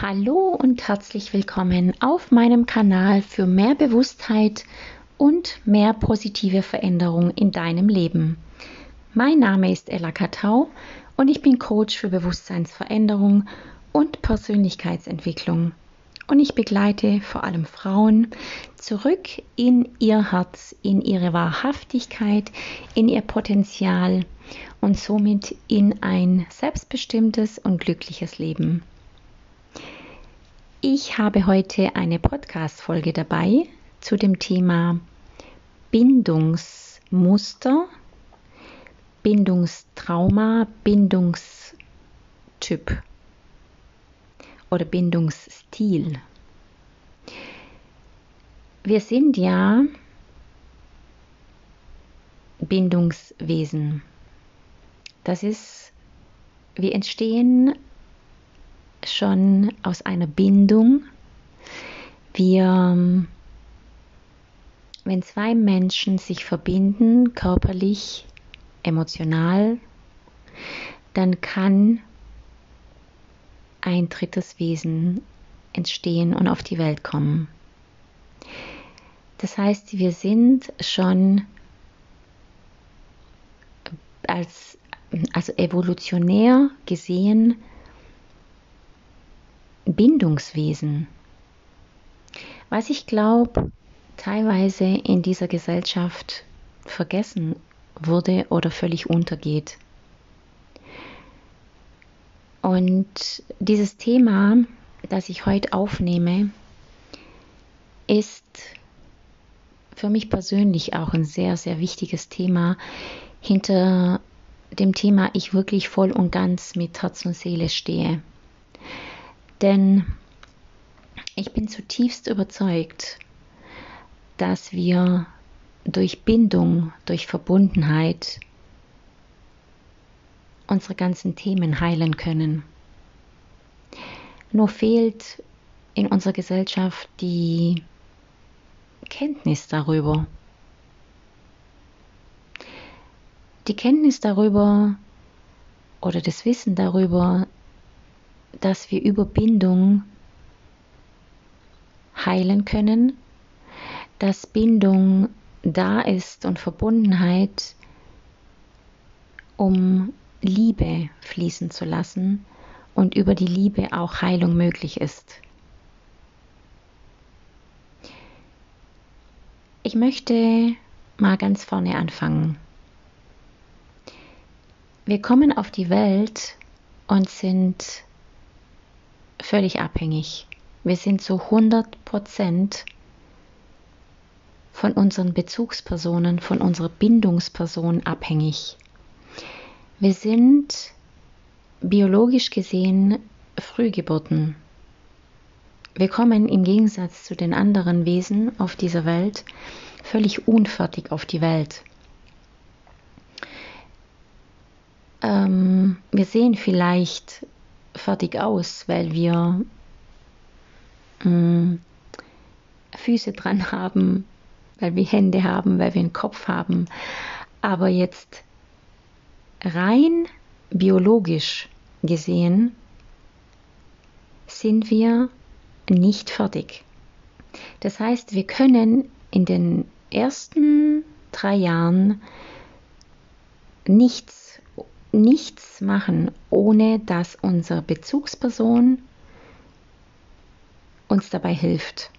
Hallo und herzlich willkommen auf meinem Kanal für mehr Bewusstheit und mehr positive Veränderung in deinem Leben. Mein Name ist Ella Katau und ich bin Coach für Bewusstseinsveränderung und Persönlichkeitsentwicklung. Und ich begleite vor allem Frauen zurück in ihr Herz, in ihre Wahrhaftigkeit, in ihr Potenzial und somit in ein selbstbestimmtes und glückliches Leben. Ich habe heute eine Podcast-Folge dabei zu dem Thema Bindungsmuster, Bindungstrauma, Bindungstyp oder Bindungsstil. Wir sind ja Bindungswesen. Das ist, wir entstehen schon aus einer Bindung. Wir, wenn zwei Menschen sich verbinden, körperlich, emotional, dann kann ein drittes Wesen entstehen und auf die Welt kommen. Das heißt, wir sind schon als also evolutionär gesehen Bindungswesen. Was ich glaube, teilweise in dieser Gesellschaft vergessen wurde oder völlig untergeht. Und dieses Thema, das ich heute aufnehme, ist für mich persönlich auch ein sehr, sehr wichtiges Thema, hinter dem Thema ich wirklich voll und ganz mit Herz und Seele stehe. Denn ich bin zutiefst überzeugt, dass wir durch Bindung, durch Verbundenheit unsere ganzen Themen heilen können. Nur fehlt in unserer Gesellschaft die Kenntnis darüber. Die Kenntnis darüber oder das Wissen darüber, dass wir über Bindung heilen können, dass Bindung da ist und Verbundenheit, um Liebe fließen zu lassen und über die Liebe auch Heilung möglich ist. Ich möchte mal ganz vorne anfangen. Wir kommen auf die Welt und sind völlig abhängig. Wir sind zu 100 Prozent von unseren Bezugspersonen, von unserer Bindungsperson abhängig. Wir sind biologisch gesehen Frühgeburten. Wir kommen im Gegensatz zu den anderen Wesen auf dieser Welt völlig unfertig auf die Welt. Ähm, wir sehen vielleicht fertig aus, weil wir mh, mm, Füße dran haben, weil wir Hände haben, weil wir einen Kopf haben. Aber jetzt rein biologisch gesehen sind wir nicht fertig. Das heißt, wir können in den ersten drei Jahren nichts nichts machen, ohne dass unsere Bezugsperson uns dabei hilft.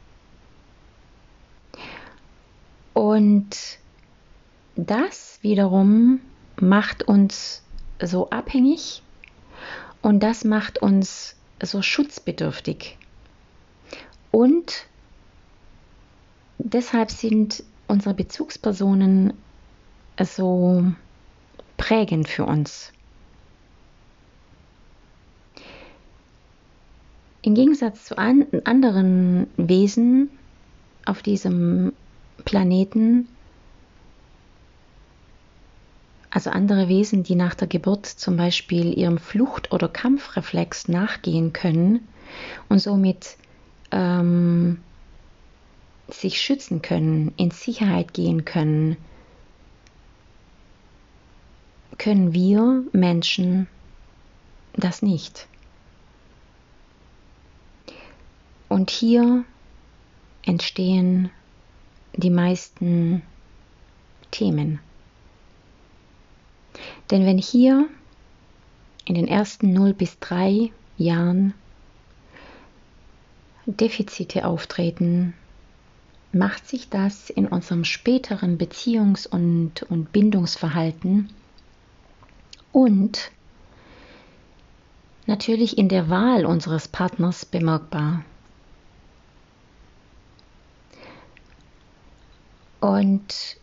Und das wiederum macht uns so abhängig und das macht uns so schutzbedürftig. Und deshalb sind unsere Bezugspersonen so prägend für uns. Im Gegensatz zu an anderen Wesen auf diesem Planeten, also andere Wesen, die nach der Geburt zum Beispiel ihrem Flucht- oder Kampfreflex nachgehen können und somit ähm, sich schützen können, in Sicherheit gehen können, können wir Menschen das nicht. Und hier entstehen die meisten Themen. Denn wenn hier in den ersten 0 bis 3 Jahren Defizite auftreten, macht sich das in unserem späteren Beziehungs- und, und Bindungsverhalten und natürlich in der Wahl unseres Partners bemerkbar. Und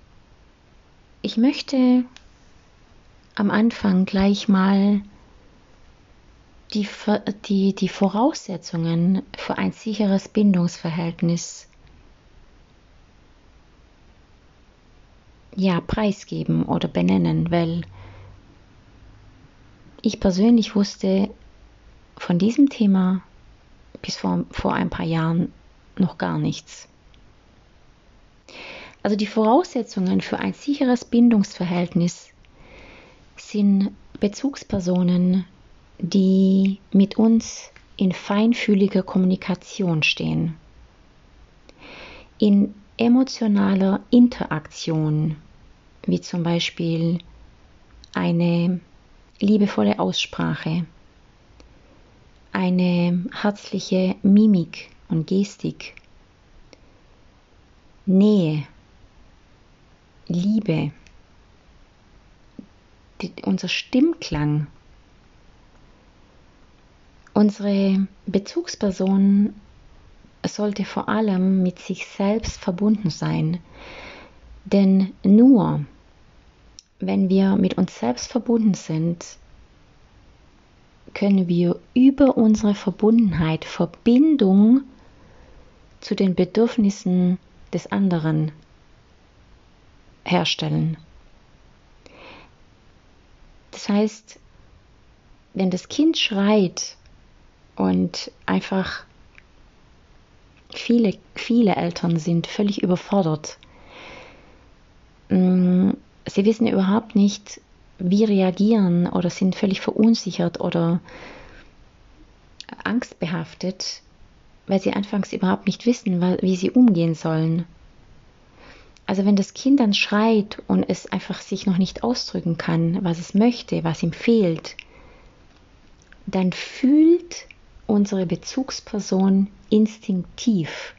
ich möchte am Anfang gleich mal die, die, die Voraussetzungen für ein sicheres Bindungsverhältnis ja preisgeben oder benennen, weil ich persönlich wusste von diesem Thema bis vor, vor ein paar Jahren noch gar nichts. Also die Voraussetzungen für ein sicheres Bindungsverhältnis sind Bezugspersonen, die mit uns in feinfühliger Kommunikation stehen, in emotionaler Interaktion, wie zum Beispiel eine liebevolle Aussprache, eine herzliche Mimik und Gestik, Nähe, Liebe, die, unser Stimmklang, unsere Bezugsperson sollte vor allem mit sich selbst verbunden sein, denn nur wenn wir mit uns selbst verbunden sind, können wir über unsere Verbundenheit Verbindung zu den Bedürfnissen des anderen herstellen. Das heißt, wenn das Kind schreit und einfach viele, viele Eltern sind völlig überfordert, mm, sie wissen überhaupt nicht, wie reagieren oder sind völlig verunsichert oder angstbehaftet, weil sie anfangs überhaupt nicht wissen, wie sie umgehen sollen. Also wenn das Kind dann schreit und es einfach sich noch nicht ausdrücken kann, was es möchte, was ihm fehlt, dann fühlt unsere Bezugsperson instinktiv,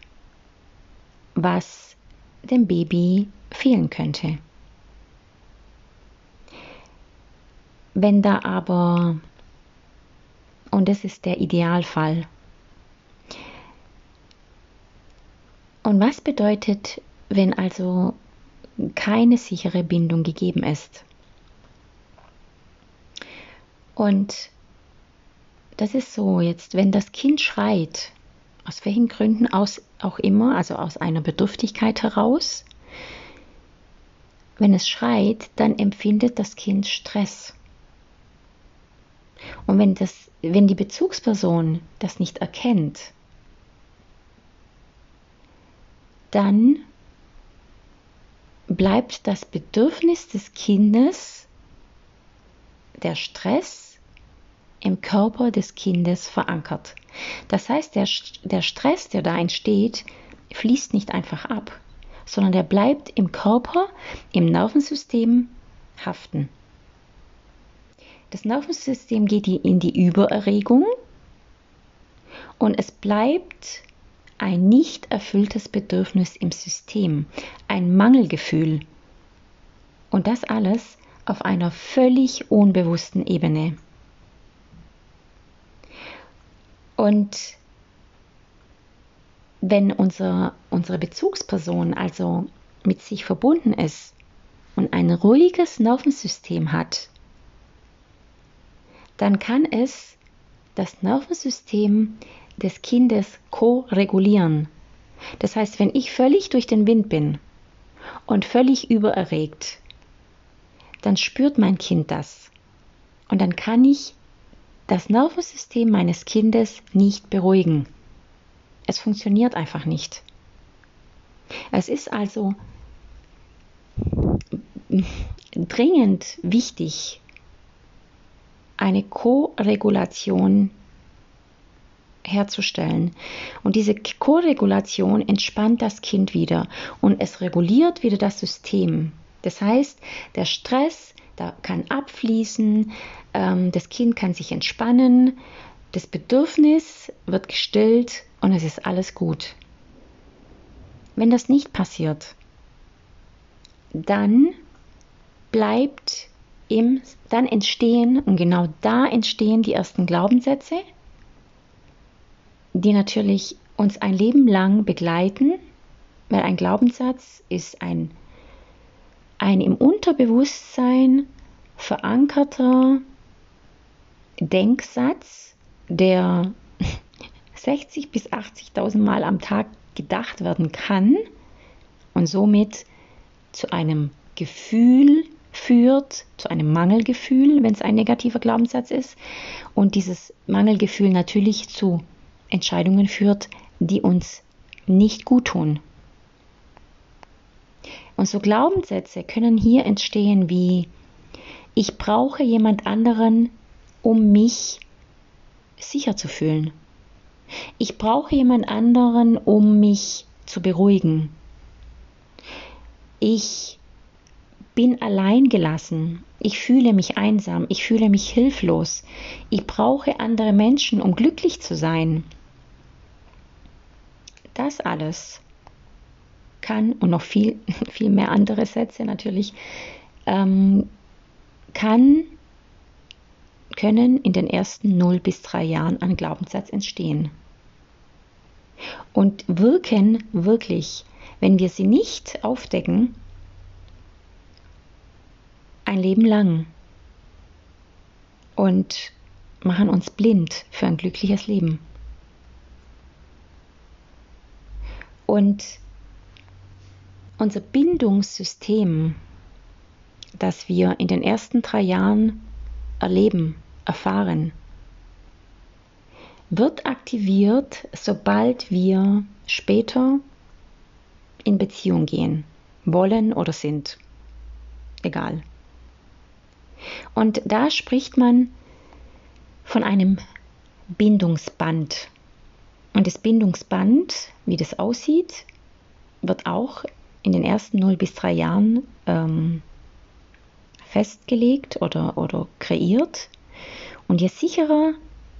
was dem Baby fehlen könnte. Wenn da aber, und das ist der Idealfall, und was bedeutet wenn also keine sichere Bindung gegeben ist. Und das ist so jetzt, wenn das Kind schreit, aus welchen Gründen auch immer, also aus einer Bedürftigkeit heraus, wenn es schreit, dann empfindet das Kind Stress. Und wenn, das, wenn die Bezugsperson das nicht erkennt, dann bleibt das Bedürfnis des Kindes, der Stress im Körper des Kindes verankert. Das heißt, der, der Stress, der da entsteht, fließt nicht einfach ab, sondern der bleibt im Körper, im Nervensystem haften. Das Nervensystem geht in die Übererregung und es bleibt ein nicht erfülltes Bedürfnis im System, ein Mangelgefühl. Und das alles auf einer völlig unbewussten Ebene. Und wenn unser, unsere Bezugsperson also mit sich verbunden ist und ein ruhiges Nervensystem hat, dann kann es das Nervensystem des Kindes ko-regulieren. Das heißt, wenn ich völlig durch den Wind bin und völlig übererregt, dann spürt mein Kind das. Und dann kann ich das Nervensystem meines Kindes nicht beruhigen. Es funktioniert einfach nicht. Es ist also dringend wichtig, eine Co-Regulation herzustellen. Und diese Koregulation entspannt das Kind wieder und es reguliert wieder das System. Das heißt, der Stress da kann abfließen, ähm, das Kind kann sich entspannen, das Bedürfnis wird gestillt und es ist alles gut. Wenn das nicht passiert, dann bleibt im, dann entstehen, und genau da entstehen die ersten Glaubenssätze, die natürlich uns ein Leben lang begleiten, weil ein Glaubenssatz ist ein, ein im Unterbewusstsein verankerter Denksatz, der 60 bis 80.000 Mal am Tag gedacht werden kann und somit zu einem Gefühl führt, zu einem Mangelgefühl, wenn es ein negativer Glaubenssatz ist, und dieses Mangelgefühl natürlich zu Entscheidungen führt, die uns nicht gut tun. Und so Glaubenssätze können hier entstehen wie ich brauche jemand anderen, um mich sicher zu fühlen. Ich brauche jemand anderen, um mich zu beruhigen. Ich bin allein gelassen. Ich fühle mich einsam. Ich fühle mich hilflos. Ich brauche andere Menschen, um glücklich zu sein. Das alles kann und noch viel, viel mehr andere Sätze natürlich ähm, kann können in den ersten 0 bis 3 Jahren an Glaubenssatz entstehen. Und wirken wirklich, wenn wir sie nicht aufdecken, ein Leben lang und machen uns blind für ein glückliches Leben. Und unser Bindungssystem, das wir in den ersten drei Jahren erleben, erfahren, wird aktiviert, sobald wir später in Beziehung gehen, wollen oder sind. Egal. Und da spricht man von einem Bindungsband. Und das Bindungsband, wie das aussieht, wird auch in den ersten 0 bis 3 Jahren ähm, festgelegt oder, oder kreiert. Und je sicherer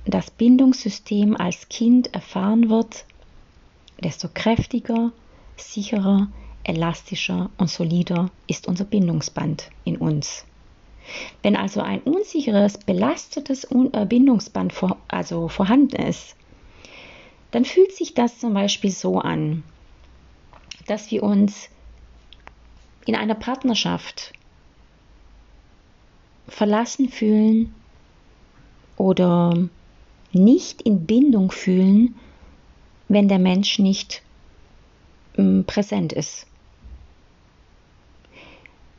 das Bindungssystem als Kind erfahren wird, desto kräftiger, sicherer, elastischer und solider ist unser Bindungsband in uns. Wenn also ein unsicheres, belastetes äh, Bindungsband vor, also vorhanden ist, dann fühlt sich das zum Beispiel so an, dass wir uns in einer Partnerschaft verlassen fühlen oder nicht in Bindung fühlen, wenn der Mensch nicht ähm, präsent ist.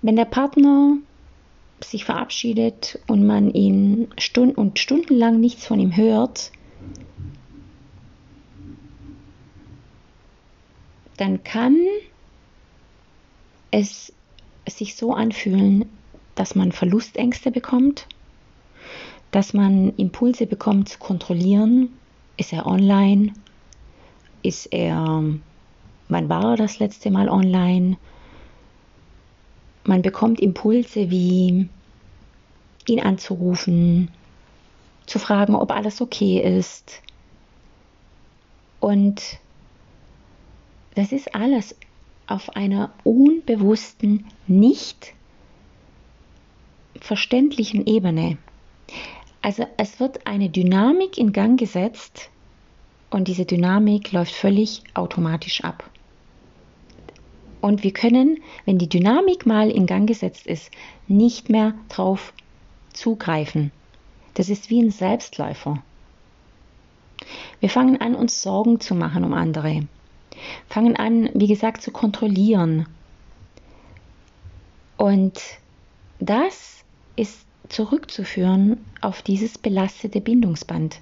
Wenn der Partner sich verabschiedet und man ihn stund und stundenlang nichts von ihm hört, dann kann es sich so anfühlen, dass man Verlustängste bekommt, dass man Impulse bekommt zu kontrollieren. Ist er online? Ist er, wann war er das letzte Mal online? Man bekommt Impulse wie ihn anzurufen, zu fragen, ob alles okay ist. Und das ist alles auf einer unbewussten, nicht verständlichen Ebene. Also es wird eine Dynamik in Gang gesetzt und diese Dynamik läuft völlig automatisch ab. Und wir können, wenn die Dynamik mal in Gang gesetzt ist, nicht mehr drauf zugreifen. Das ist wie ein Selbstläufer. Wir fangen an, uns Sorgen zu machen um andere. Fangen an, wie gesagt, zu kontrollieren. Und das ist zurückzuführen auf dieses belastete Bindungsband.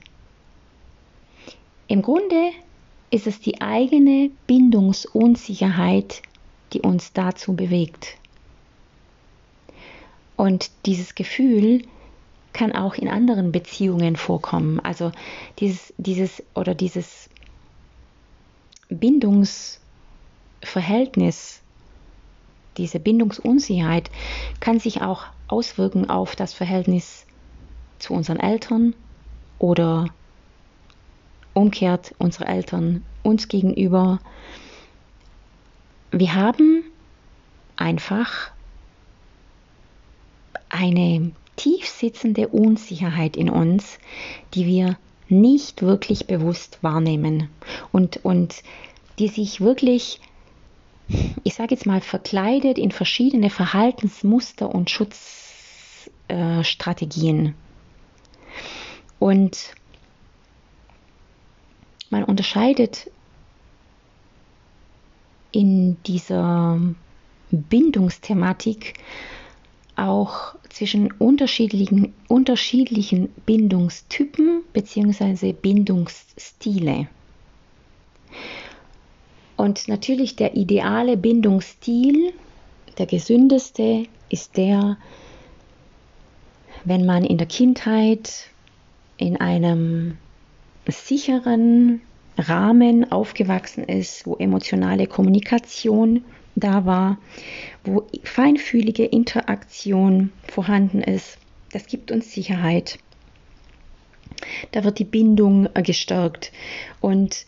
Im Grunde ist es die eigene Bindungsunsicherheit, die uns dazu bewegt. Und dieses Gefühl kann auch in anderen Beziehungen vorkommen. Also dieses, dieses oder dieses Bindungsverhältnis, diese Bindungsunsicherheit kann sich auch auswirken auf das Verhältnis zu unseren Eltern oder umkehrt unsere Eltern uns gegenüber. Wir haben einfach eine tief sitzende Unsicherheit in uns, die wir nicht wirklich bewusst wahrnehmen und, und die sich wirklich, ich sage jetzt mal, verkleidet in verschiedene Verhaltensmuster und Schutzstrategien. Äh, und man unterscheidet in dieser Bindungsthematik auch zwischen unterschiedlichen, unterschiedlichen Bindungstypen bzw. Bindungsstile. Und natürlich der ideale Bindungsstil, der gesündeste, ist der, wenn man in der Kindheit in einem sicheren Rahmen aufgewachsen ist, wo emotionale Kommunikation da war, wo feinfühlige Interaktion vorhanden ist. Das gibt uns Sicherheit. Da wird die Bindung äh, gestärkt. Und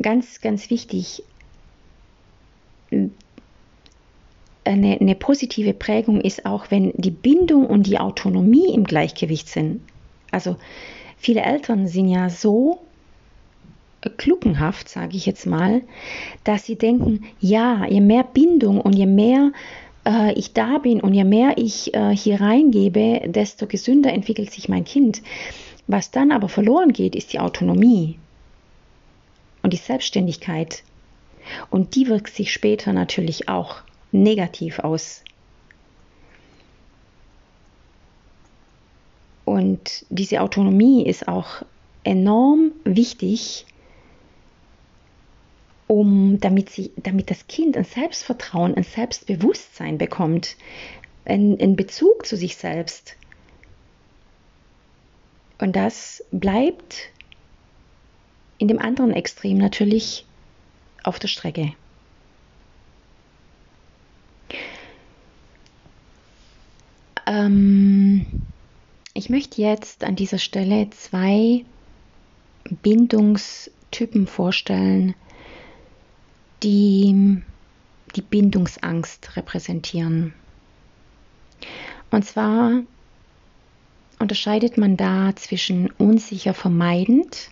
ganz, ganz wichtig, eine, eine, positive Prägung ist auch, wenn die Bindung und die Autonomie im Gleichgewicht sind. Also viele Eltern sind ja so kluckenhaft, sage ich jetzt mal, dass sie denken, ja, je mehr Bindung und je mehr äh, ich da bin und je mehr ich äh, hier reingebe, desto gesünder entwickelt sich mein Kind. Was dann aber verloren geht, ist die Autonomie und die Selbstständigkeit. Und die wirkt sich später natürlich auch negativ aus. Und diese Autonomie ist auch enorm wichtig, um, damit, sie, damit das Kind ein Selbstvertrauen, ein Selbstbewusstsein bekommt, einen, Bezug zu sich selbst. Und das bleibt in dem anderen Extrem natürlich auf der Strecke. Ähm, ich möchte jetzt an dieser Stelle zwei Bindungstypen vorstellen, die die Bindungsangst repräsentieren. Und zwar unterscheidet man da zwischen unsicher vermeidend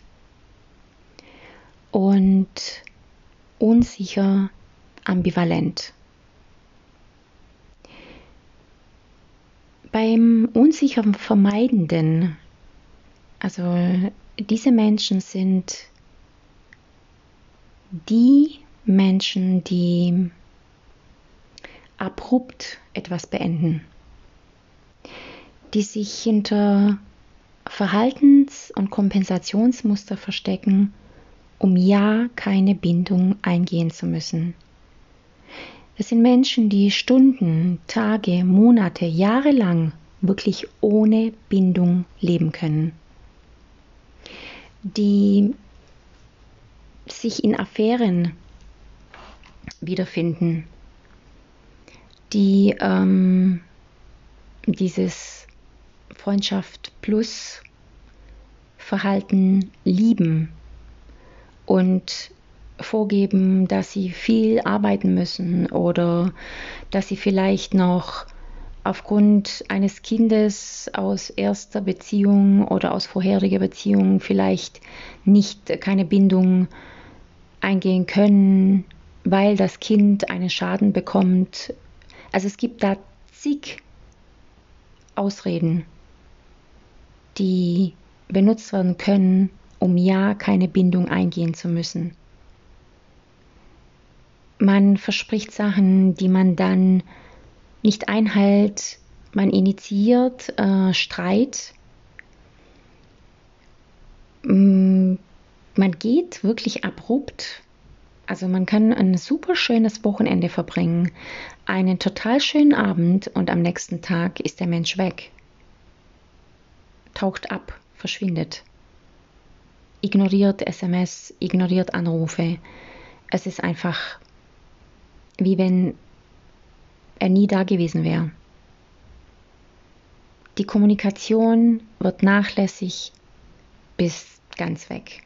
und unsicher ambivalent. Beim unsicher vermeidenden, also diese Menschen sind die Menschen, die abrupt etwas beenden, die sich hinter Verhaltens- und Kompensationsmuster verstecken, um ja keine Bindung eingehen zu müssen. Es sind Menschen, die Stunden, Tage, Monate, Jahre lang wirklich ohne Bindung leben können, die sich in Affären wiederfinden, die ähm, dieses Freundschaft plus Verhalten lieben und vorgeben, dass sie viel arbeiten müssen oder dass sie vielleicht noch aufgrund eines Kindes aus erster Beziehung oder aus vorheriger Beziehung vielleicht nicht keine Bindung eingehen können weil das Kind einen Schaden bekommt. Also es gibt da zig Ausreden, die benutzt werden können, um ja keine Bindung eingehen zu müssen. Man verspricht Sachen, die man dann nicht einhält, man initiiert äh, Streit, mm, man geht wirklich abrupt also man kann ein super schönes Wochenende verbringen, einen total schönen Abend und am nächsten Tag ist der Mensch weg. taucht ab, verschwindet. Ignoriert SMS, ignoriert Anrufe. Es ist einfach wie wenn er nie da gewesen wäre. Die Kommunikation wird nachlässig bis ganz weg.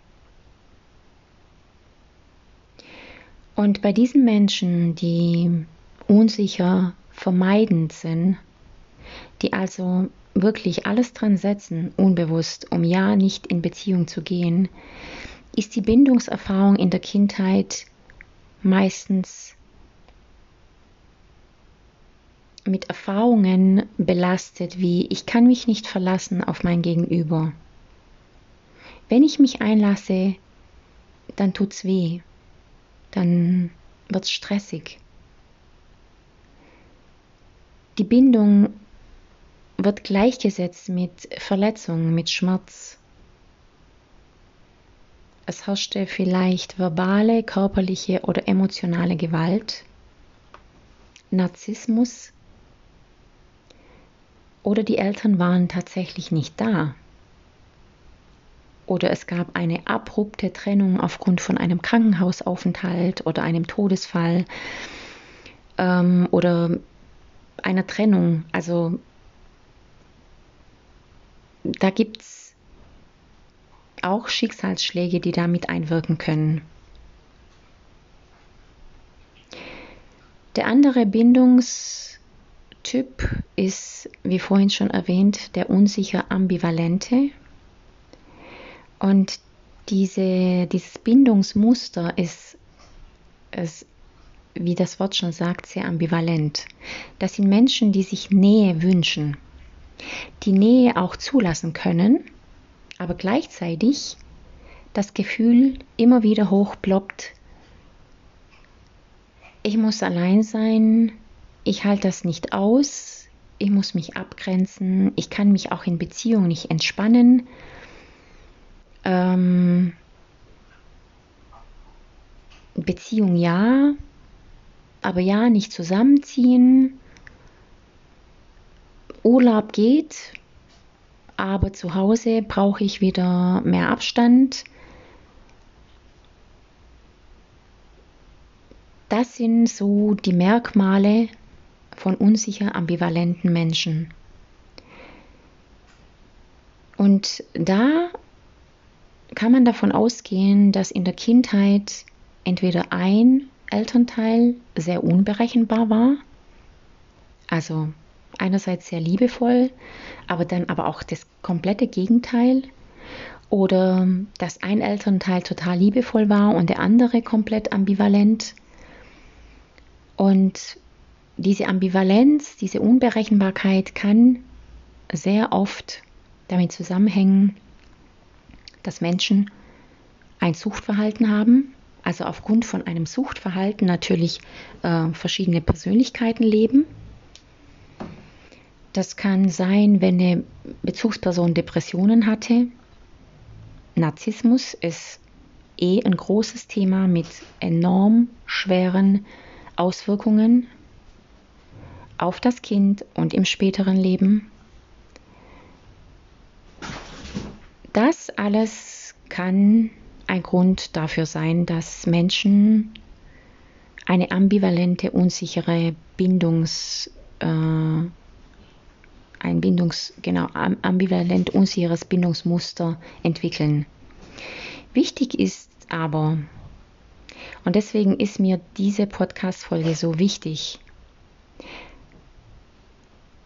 Und bei diesen Menschen, die unsicher, vermeidend sind, die also wirklich alles dran setzen, unbewusst, um ja nicht in Beziehung zu gehen, ist die Bindungserfahrung in der Kindheit meistens mit Erfahrungen belastet wie ich kann mich nicht verlassen auf mein Gegenüber. Wenn ich mich einlasse, dann tut's weh, dann wird's stressig. Die Bindung wird gleichgesetzt mit Verletzung, mit Schmerz. Es herrschte vielleicht verbale, körperliche oder emotionale Gewalt, Narzissmus, oder die Eltern waren tatsächlich nicht da. Oder es gab eine abrupte Trennung aufgrund von einem Krankenhausaufenthalt oder einem Todesfall ähm, oder einer Trennung. Also da gibt es auch Schicksalsschläge, die damit einwirken können. Der andere Bindungs- Typ ist, wie vorhin schon erwähnt, der unsicher ambivalente. Und diese, dieses Bindungsmuster ist, ist, wie das Wort schon sagt, sehr ambivalent. Das sind Menschen, die sich Nähe wünschen, die Nähe auch zulassen können, aber gleichzeitig das Gefühl immer wieder hochploppt, ich muss allein sein, ich halte das nicht aus, ich muss mich abgrenzen, ich kann mich auch in Beziehungen nicht entspannen. Ähm, Beziehung ja, aber ja, nicht zusammenziehen. Urlaub geht, aber zu Hause brauche ich wieder mehr Abstand. Das sind so die Merkmale von unsicher ambivalenten Menschen. Und da kann man davon ausgehen, dass in der Kindheit entweder ein Elternteil sehr unberechenbar war, also einerseits sehr liebevoll, aber dann aber auch das komplette Gegenteil, oder dass ein Elternteil total liebevoll war und der andere komplett ambivalent. Und diese Ambivalenz, diese Unberechenbarkeit kann sehr oft damit zusammenhängen, dass Menschen ein Suchtverhalten haben, also aufgrund von einem Suchtverhalten natürlich äh, verschiedene Persönlichkeiten leben. Das kann sein, wenn eine Bezugsperson Depressionen hatte. Narzissmus ist eh ein großes Thema mit enorm schweren Auswirkungen auf das Kind und im späteren Leben. Das alles kann ein Grund dafür sein, dass Menschen eine ambivalente, unsichere Bindungs, äh, ein Bindungs, genau, ambivalent unsicheres Bindungsmuster entwickeln. Wichtig ist aber, und deswegen ist mir diese Podcast-Folge so wichtig,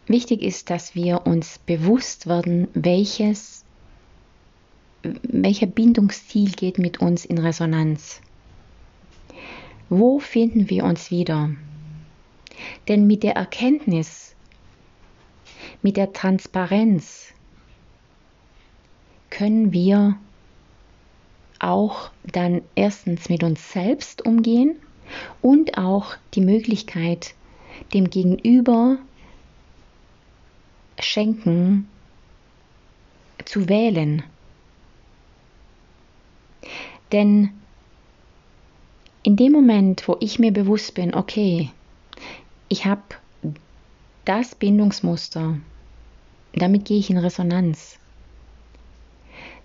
Wichtig ist, dass wir uns bewusst werden, welches, welcher Bindungsstil geht mit uns in Resonanz. Wo finden wir uns wieder? Denn mit der Erkenntnis, mit der Transparenz können wir auch dann erstens mit uns selbst umgehen und auch die Möglichkeit, dem Gegenüber schenken, zu wählen. Denn in dem Moment, wo ich mir bewusst bin, okay, ich habe das Bindungsmuster, damit gehe ich in Resonanz.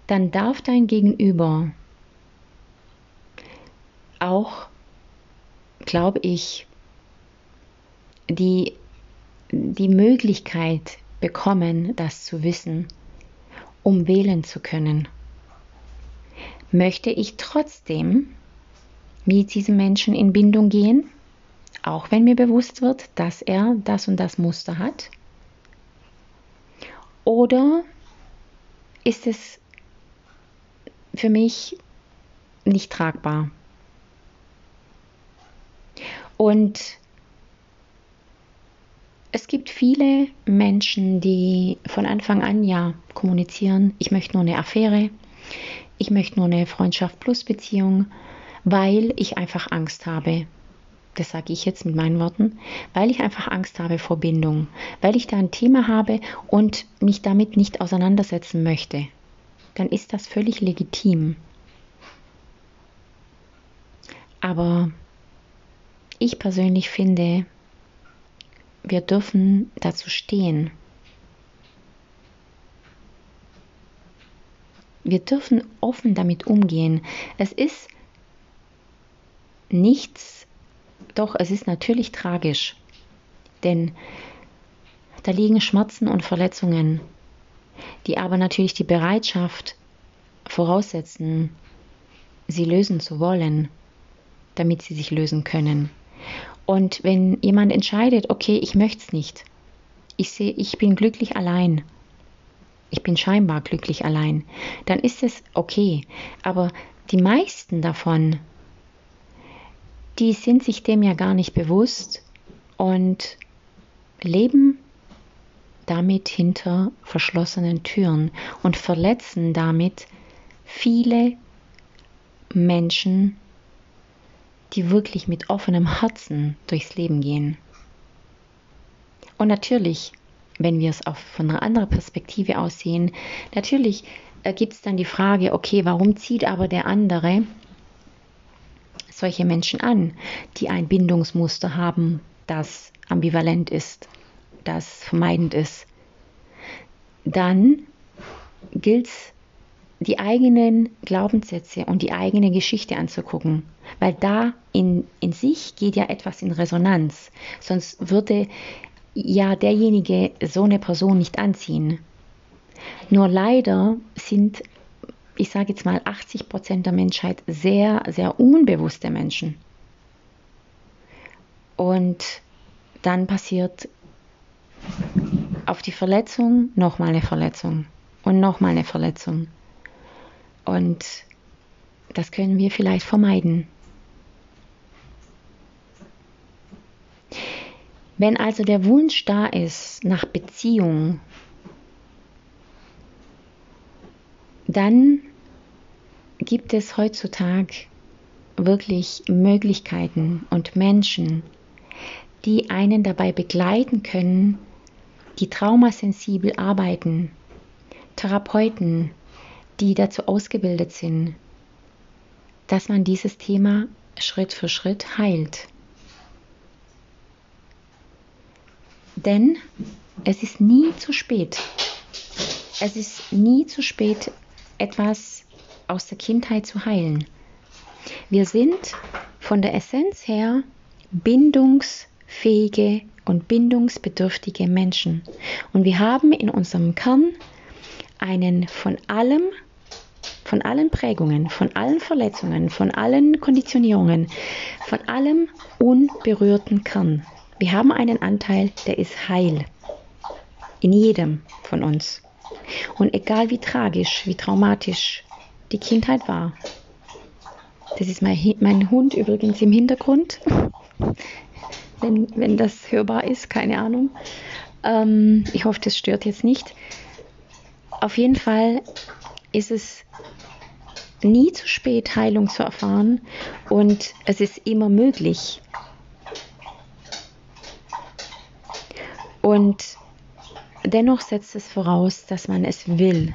dann darf dein Gegenüber auch, glaube ich, die, die Möglichkeit bekommen, das zu wissen, um wählen zu können. Möchte ich trotzdem mit diesem Menschen in Bindung gehen, auch wenn mir bewusst wird, dass er das und das Muster hat? Oder ist es für mich nicht tragbar? Und es gibt viele Menschen, die von Anfang an ja kommunizieren, ich möchte nur eine Affäre, ich möchte nur eine Freundschaft plus Beziehung, weil ich einfach Angst habe. Das sage ich jetzt mit meinen Worten, weil ich einfach Angst habe vor Bindung, weil ich da ein Thema habe und mich damit nicht auseinandersetzen möchte. Dann ist das völlig legitim. Aber ich persönlich finde, wir dürfen dazu stehen. Wir dürfen offen damit umgehen. Es ist nichts, doch es ist natürlich tragisch, denn da liegen Schmerzen und Verletzungen, die aber natürlich die Bereitschaft voraussetzen, sie lösen zu wollen, damit sie sich lösen können. Und wenn jemand entscheidet, okay, ich möchte es nicht, ich sehe, ich bin glücklich allein, ich bin scheinbar glücklich allein, dann ist es okay. Aber die meisten davon, die sind sich dem ja gar nicht bewusst und leben damit hinter verschlossenen Türen und verletzen damit viele Menschen die wirklich mit offenem Herzen durchs Leben gehen. Und natürlich, wenn wir es auch von einer anderen Perspektive aussehen, natürlich gibt es dann die Frage, okay, warum zieht aber der andere solche Menschen an, die ein Bindungsmuster haben, das ambivalent ist, das vermeidend ist? Dann gilt es die eigenen Glaubenssätze und die eigene Geschichte anzugucken, weil da in, in sich geht ja etwas in Resonanz, sonst würde ja derjenige so eine Person nicht anziehen. Nur leider sind, ich sage jetzt mal, 80 Prozent der Menschheit sehr, sehr unbewusste Menschen. Und dann passiert auf die Verletzung nochmal eine Verletzung und nochmal eine Verletzung. Und das können wir vielleicht vermeiden. Wenn also der Wunsch da ist nach Beziehung, dann gibt es heutzutage wirklich Möglichkeiten und Menschen, die einen dabei begleiten können, die traumasensibel arbeiten, Therapeuten, die dazu ausgebildet sind, dass man dieses Thema Schritt für Schritt heilt. Denn es ist nie zu spät. Es ist nie zu spät, etwas aus der Kindheit zu heilen. Wir sind von der Essenz her bindungsfähige und bindungsbedürftige Menschen. Und wir haben in unserem Kern einen von allem von allen Prägungen, von allen Verletzungen, von allen Konditionierungen, von allem unberührten Kern. Wir haben einen Anteil, der ist heil. In jedem von uns. Und egal wie tragisch, wie traumatisch die Kindheit war. Das ist mein, mein Hund übrigens im Hintergrund. wenn, wenn das hörbar ist, keine Ahnung. Ähm, ich hoffe, das stört jetzt nicht. Auf jeden Fall ist es nie zu spät, Heilung zu erfahren und es ist immer möglich. Und dennoch setzt es voraus, dass man es will.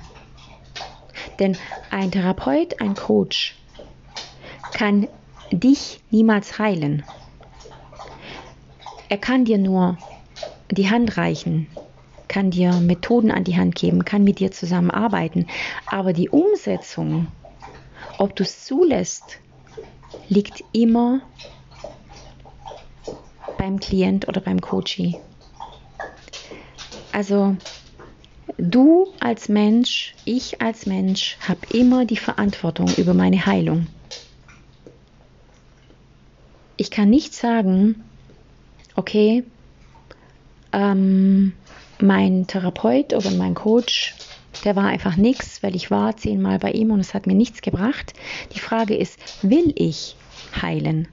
Denn ein Therapeut, ein Coach kann dich niemals heilen. Er kann dir nur die Hand reichen, kann dir Methoden an die Hand geben, kann mit dir zusammenarbeiten. Aber die Umsetzung, ob du es zulässt, liegt immer beim Klient oder beim Coachie. Also du als Mensch, ich als Mensch habe immer die Verantwortung über meine Heilung. Ich kann nicht sagen, okay, ähm, mein Therapeut oder mein Coach, der war einfach nichts, weil ich war zehnmal bei ihm und es hat mir nichts gebracht. Die Frage ist, will ich heilen?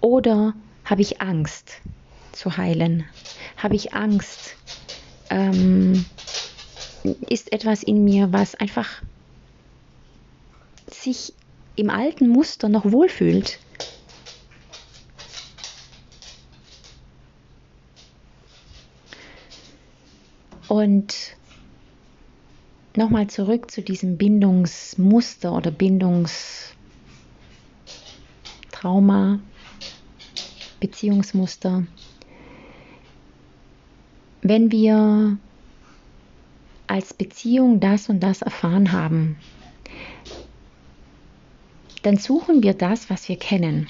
Oder habe ich Angst zu heilen? Habe ich Angst? Ähm, ist etwas in mir, was einfach sich im alten Muster noch wohlfühlt? Und nochmal zurück zu diesem Bindungsmuster oder Bindungstrauma, Beziehungsmuster. Wenn wir als Beziehung das und das erfahren haben, dann suchen wir das, was wir kennen.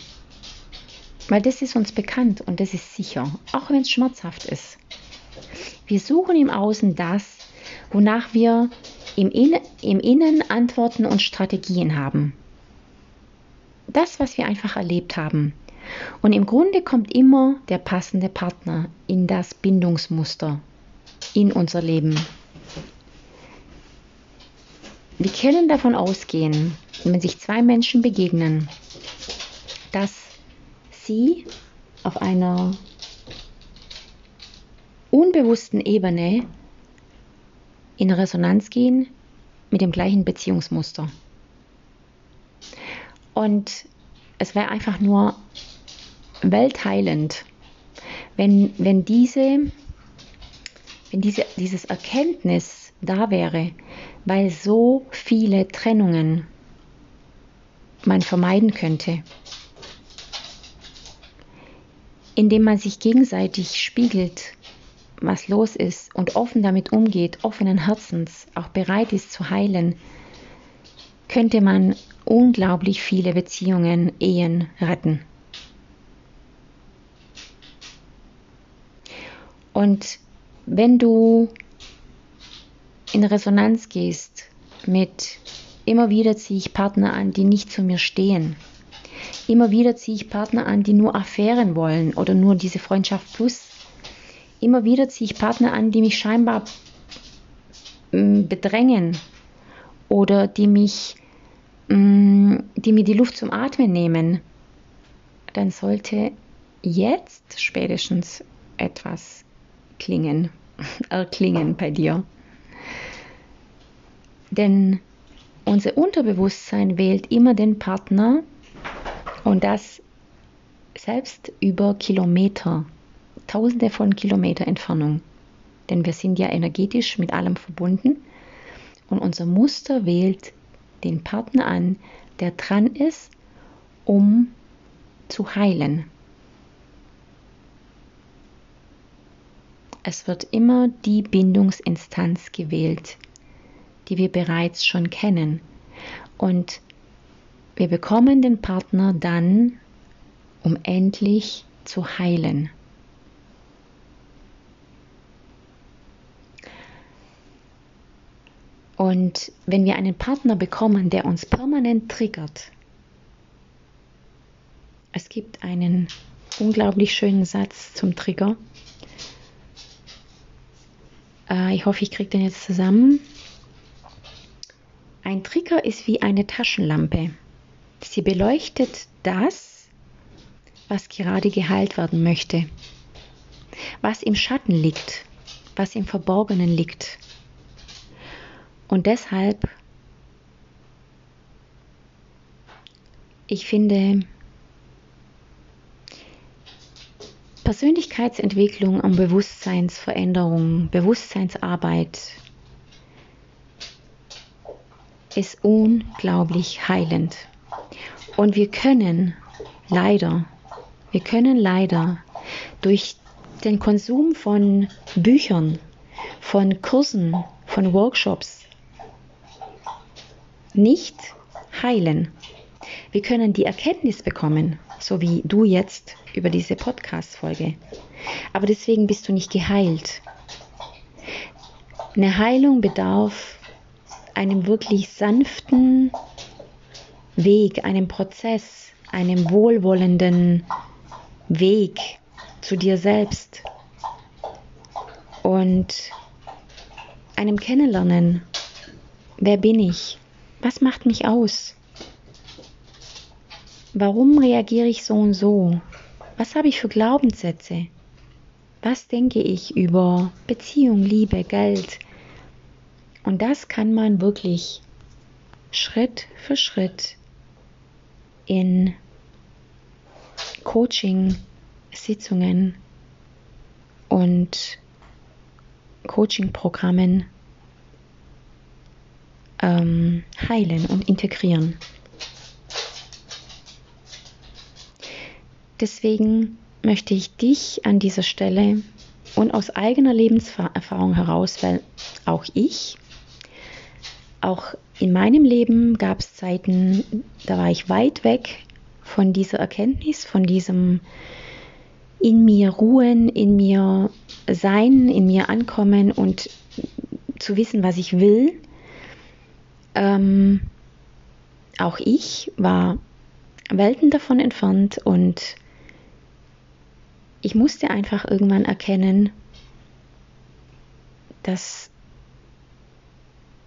Weil das ist uns bekannt und das ist sicher, auch wenn es schmerzhaft ist. Wir suchen im Außen das, wonach wir im, In im Innen Antworten und Strategien haben. Das, was wir einfach erlebt haben. Und im Grunde kommt immer der passende Partner in das Bindungsmuster, in unser Leben. Wir können davon ausgehen, wenn sich zwei Menschen begegnen, dass sie auf einer unbewussten Ebene in Resonanz gehen mit dem gleichen Beziehungsmuster. Und es wäre einfach nur weltheilend, wenn, wenn, diese, wenn diese, dieses Erkenntnis da wäre, weil so viele Trennungen man vermeiden könnte, indem man sich gegenseitig spiegelt was los ist und offen damit umgeht, offenen Herzens, auch bereit ist zu heilen, könnte man unglaublich viele Beziehungen, Ehen retten. Und wenn du in Resonanz gehst mit immer wieder ziehe ich Partner an, die nicht zu mir stehen. Immer wieder ziehe ich Partner an, die nur Affären wollen oder nur diese Freundschaft plus Immer wieder ziehe ich Partner an, die mich scheinbar mm, bedrängen oder die mich, mm, die mir die Luft zum Atmen nehmen. Dann sollte jetzt spätestens etwas klingen, erklingen bei dir. Denn unser Unterbewusstsein wählt immer den Partner und das selbst über Kilometer tausende von Kilometer Entfernung. Denn wir sind ja energetisch mit allem verbunden und unser Muster wählt den Partner an, der dran ist, um zu heilen. Es wird immer die Bindungsinstanz gewählt, die wir bereits schon kennen. Und wir bekommen den Partner dann, um endlich zu heilen. Und wenn wir einen Partner bekommen, der uns permanent triggert, es gibt einen unglaublich schönen Satz zum Trigger. Äh, ich hoffe, ich kriege den jetzt zusammen. Ein Trigger ist wie eine Taschenlampe. Sie beleuchtet das, was gerade geheilt werden möchte, was im Schatten liegt, was im Verborgenen liegt. Und deshalb, ich finde, Persönlichkeitsentwicklung und Bewusstseinsveränderung, Bewusstseinsarbeit ist unglaublich heilend. Und wir können leider, wir können leider durch den Konsum von Büchern, von Kursen, von Workshops nicht heilen. Wir können die Erkenntnis bekommen, so wie du jetzt über diese Podcast-Folge. Aber deswegen bist du nicht geheilt. Eine Heilung bedarf einem wirklich sanften Weg, einem Prozess, einem wohlwollenden Weg zu dir selbst und einem Kennenlernen. Wer bin ich? Was macht mich aus? Warum reagiere ich so und so? Was habe ich für Glaubenssätze? Was denke ich über Beziehung, Liebe, Geld? Und das kann man wirklich Schritt für Schritt in Coaching-Sitzungen und Coaching-Programmen ähm, heilen und integrieren. Deswegen möchte ich dich an dieser Stelle und aus eigener Lebenserfahrung heraus, weil auch ich, auch in meinem Leben gab es Zeiten, da war ich weit weg von dieser Erkenntnis, von diesem in mir ruhen, in mir sein, in mir ankommen und zu wissen, was ich will. Ähm, auch ich war Welten davon entfernt und ich musste einfach irgendwann erkennen, dass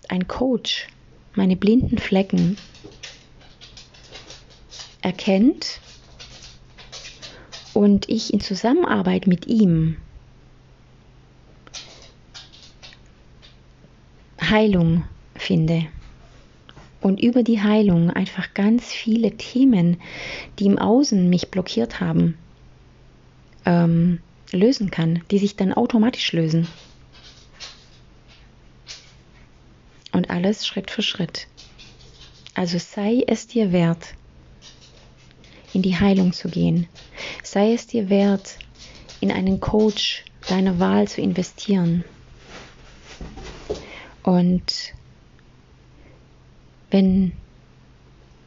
ein Coach meine blinden Flecken erkennt und ich in Zusammenarbeit mit ihm Heilung finde. Und über die Heilung einfach ganz viele Themen, die im Außen mich blockiert haben, ähm, lösen kann, die sich dann automatisch lösen. Und alles Schritt für Schritt. Also sei es dir wert, in die Heilung zu gehen. Sei es dir wert, in einen Coach deiner Wahl zu investieren. Und wenn,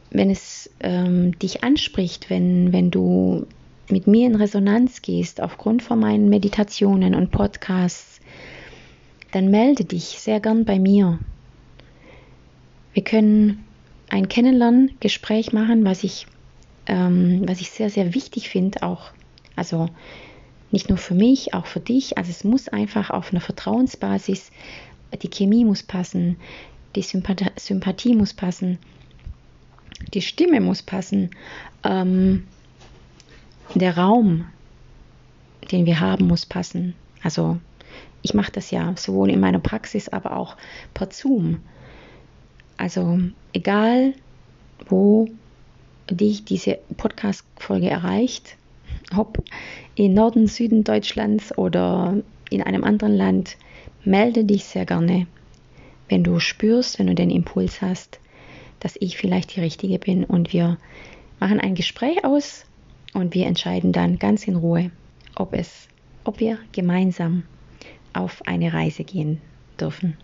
wenn es ähm, dich anspricht, wenn, wenn du mit mir in Resonanz gehst aufgrund von meinen Meditationen und Podcasts, dann melde dich sehr gern bei mir. Wir können ein Kennenlerngespräch machen, was ich, ähm, was ich sehr, sehr wichtig finde, auch, also nicht nur für mich, auch für dich. Also es muss einfach auf einer Vertrauensbasis, die Chemie muss passen, die Sympathie, Sympathie muss passen, die Stimme muss passen. Ähm, der Raum, den wir haben, muss passen. Also ich mache das ja sowohl in meiner Praxis, aber auch per Zoom. Also egal, wo dich diese Podcast-Folge erreicht, ob in Norden, Süden Deutschlands oder in einem anderen Land, melde dich sehr gerne, wenn du spürst, wenn du den Impuls hast, dass ich vielleicht die Richtige bin und wir machen ein Gespräch aus und wir entscheiden dann ganz in Ruhe, ob es, ob wir gemeinsam auf eine Reise gehen dürfen.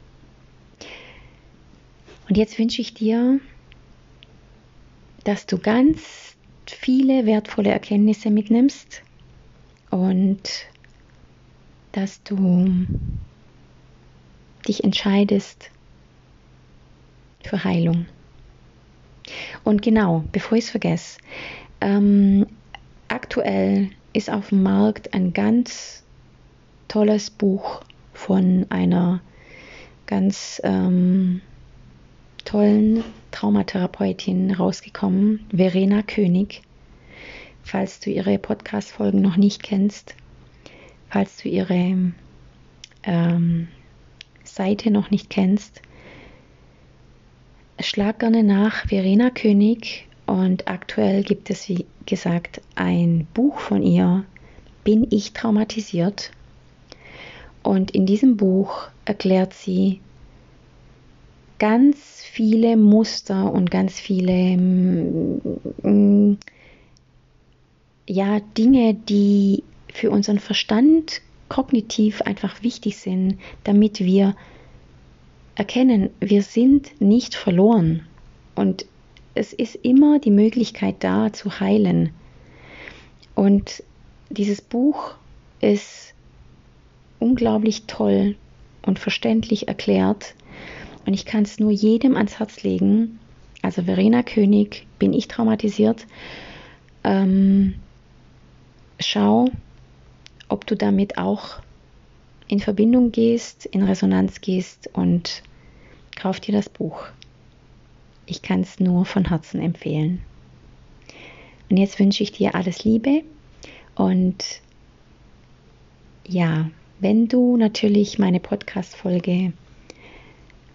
Und jetzt wünsche ich dir, dass du ganz viele wertvolle Erkenntnisse mitnimmst und dass du dich entscheidest für Heilung. Und genau, bevor ich es vergesse, ähm, aktuell ist auf dem Markt ein ganz tolles Buch von einer ganz ähm, tollen Traumatherapeutin rausgekommen, Verena König. Falls du ihre Podcast-Folgen noch nicht kennst, falls du ihre ähm, Seite noch nicht kennst, schlag gerne nach Verena König und aktuell gibt es, wie gesagt, ein Buch von ihr, Bin ich traumatisiert? Und in diesem Buch erklärt sie ganz viele Muster und ganz viele mm, ja, Dinge, die für unseren Verstand kognitiv einfach wichtig sind, damit wir erkennen, wir sind nicht verloren und es ist immer die Möglichkeit da zu heilen. Und dieses Buch ist unglaublich toll und verständlich erklärt und ich kann es nur jedem ans Herz legen. Also Verena König, bin ich traumatisiert? Ähm, schau, ob du damit auch in Verbindung gehst, in Resonanz gehst und kauf dir das Buch. Ich kann es nur von Herzen empfehlen. Und jetzt wünsche ich dir alles Liebe und ja, wenn du natürlich meine Podcast-Folge,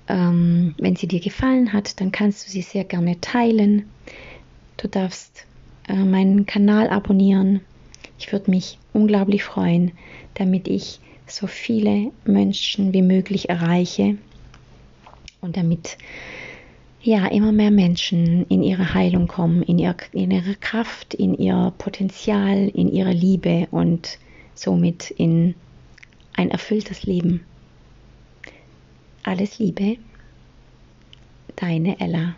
ähm, wenn sie dir gefallen hat, dann kannst du sie sehr gerne teilen. Du darfst äh, meinen Kanal abonnieren. Ich würde mich unglaublich freuen, damit ich so viele Menschen wie möglich erreiche und damit ja immer mehr Menschen in ihre Heilung kommen, in, ihr, in ihre Kraft, in ihr Potenzial, in ihre Liebe und somit in ein erfülltes Leben. Alles Liebe, deine Ella.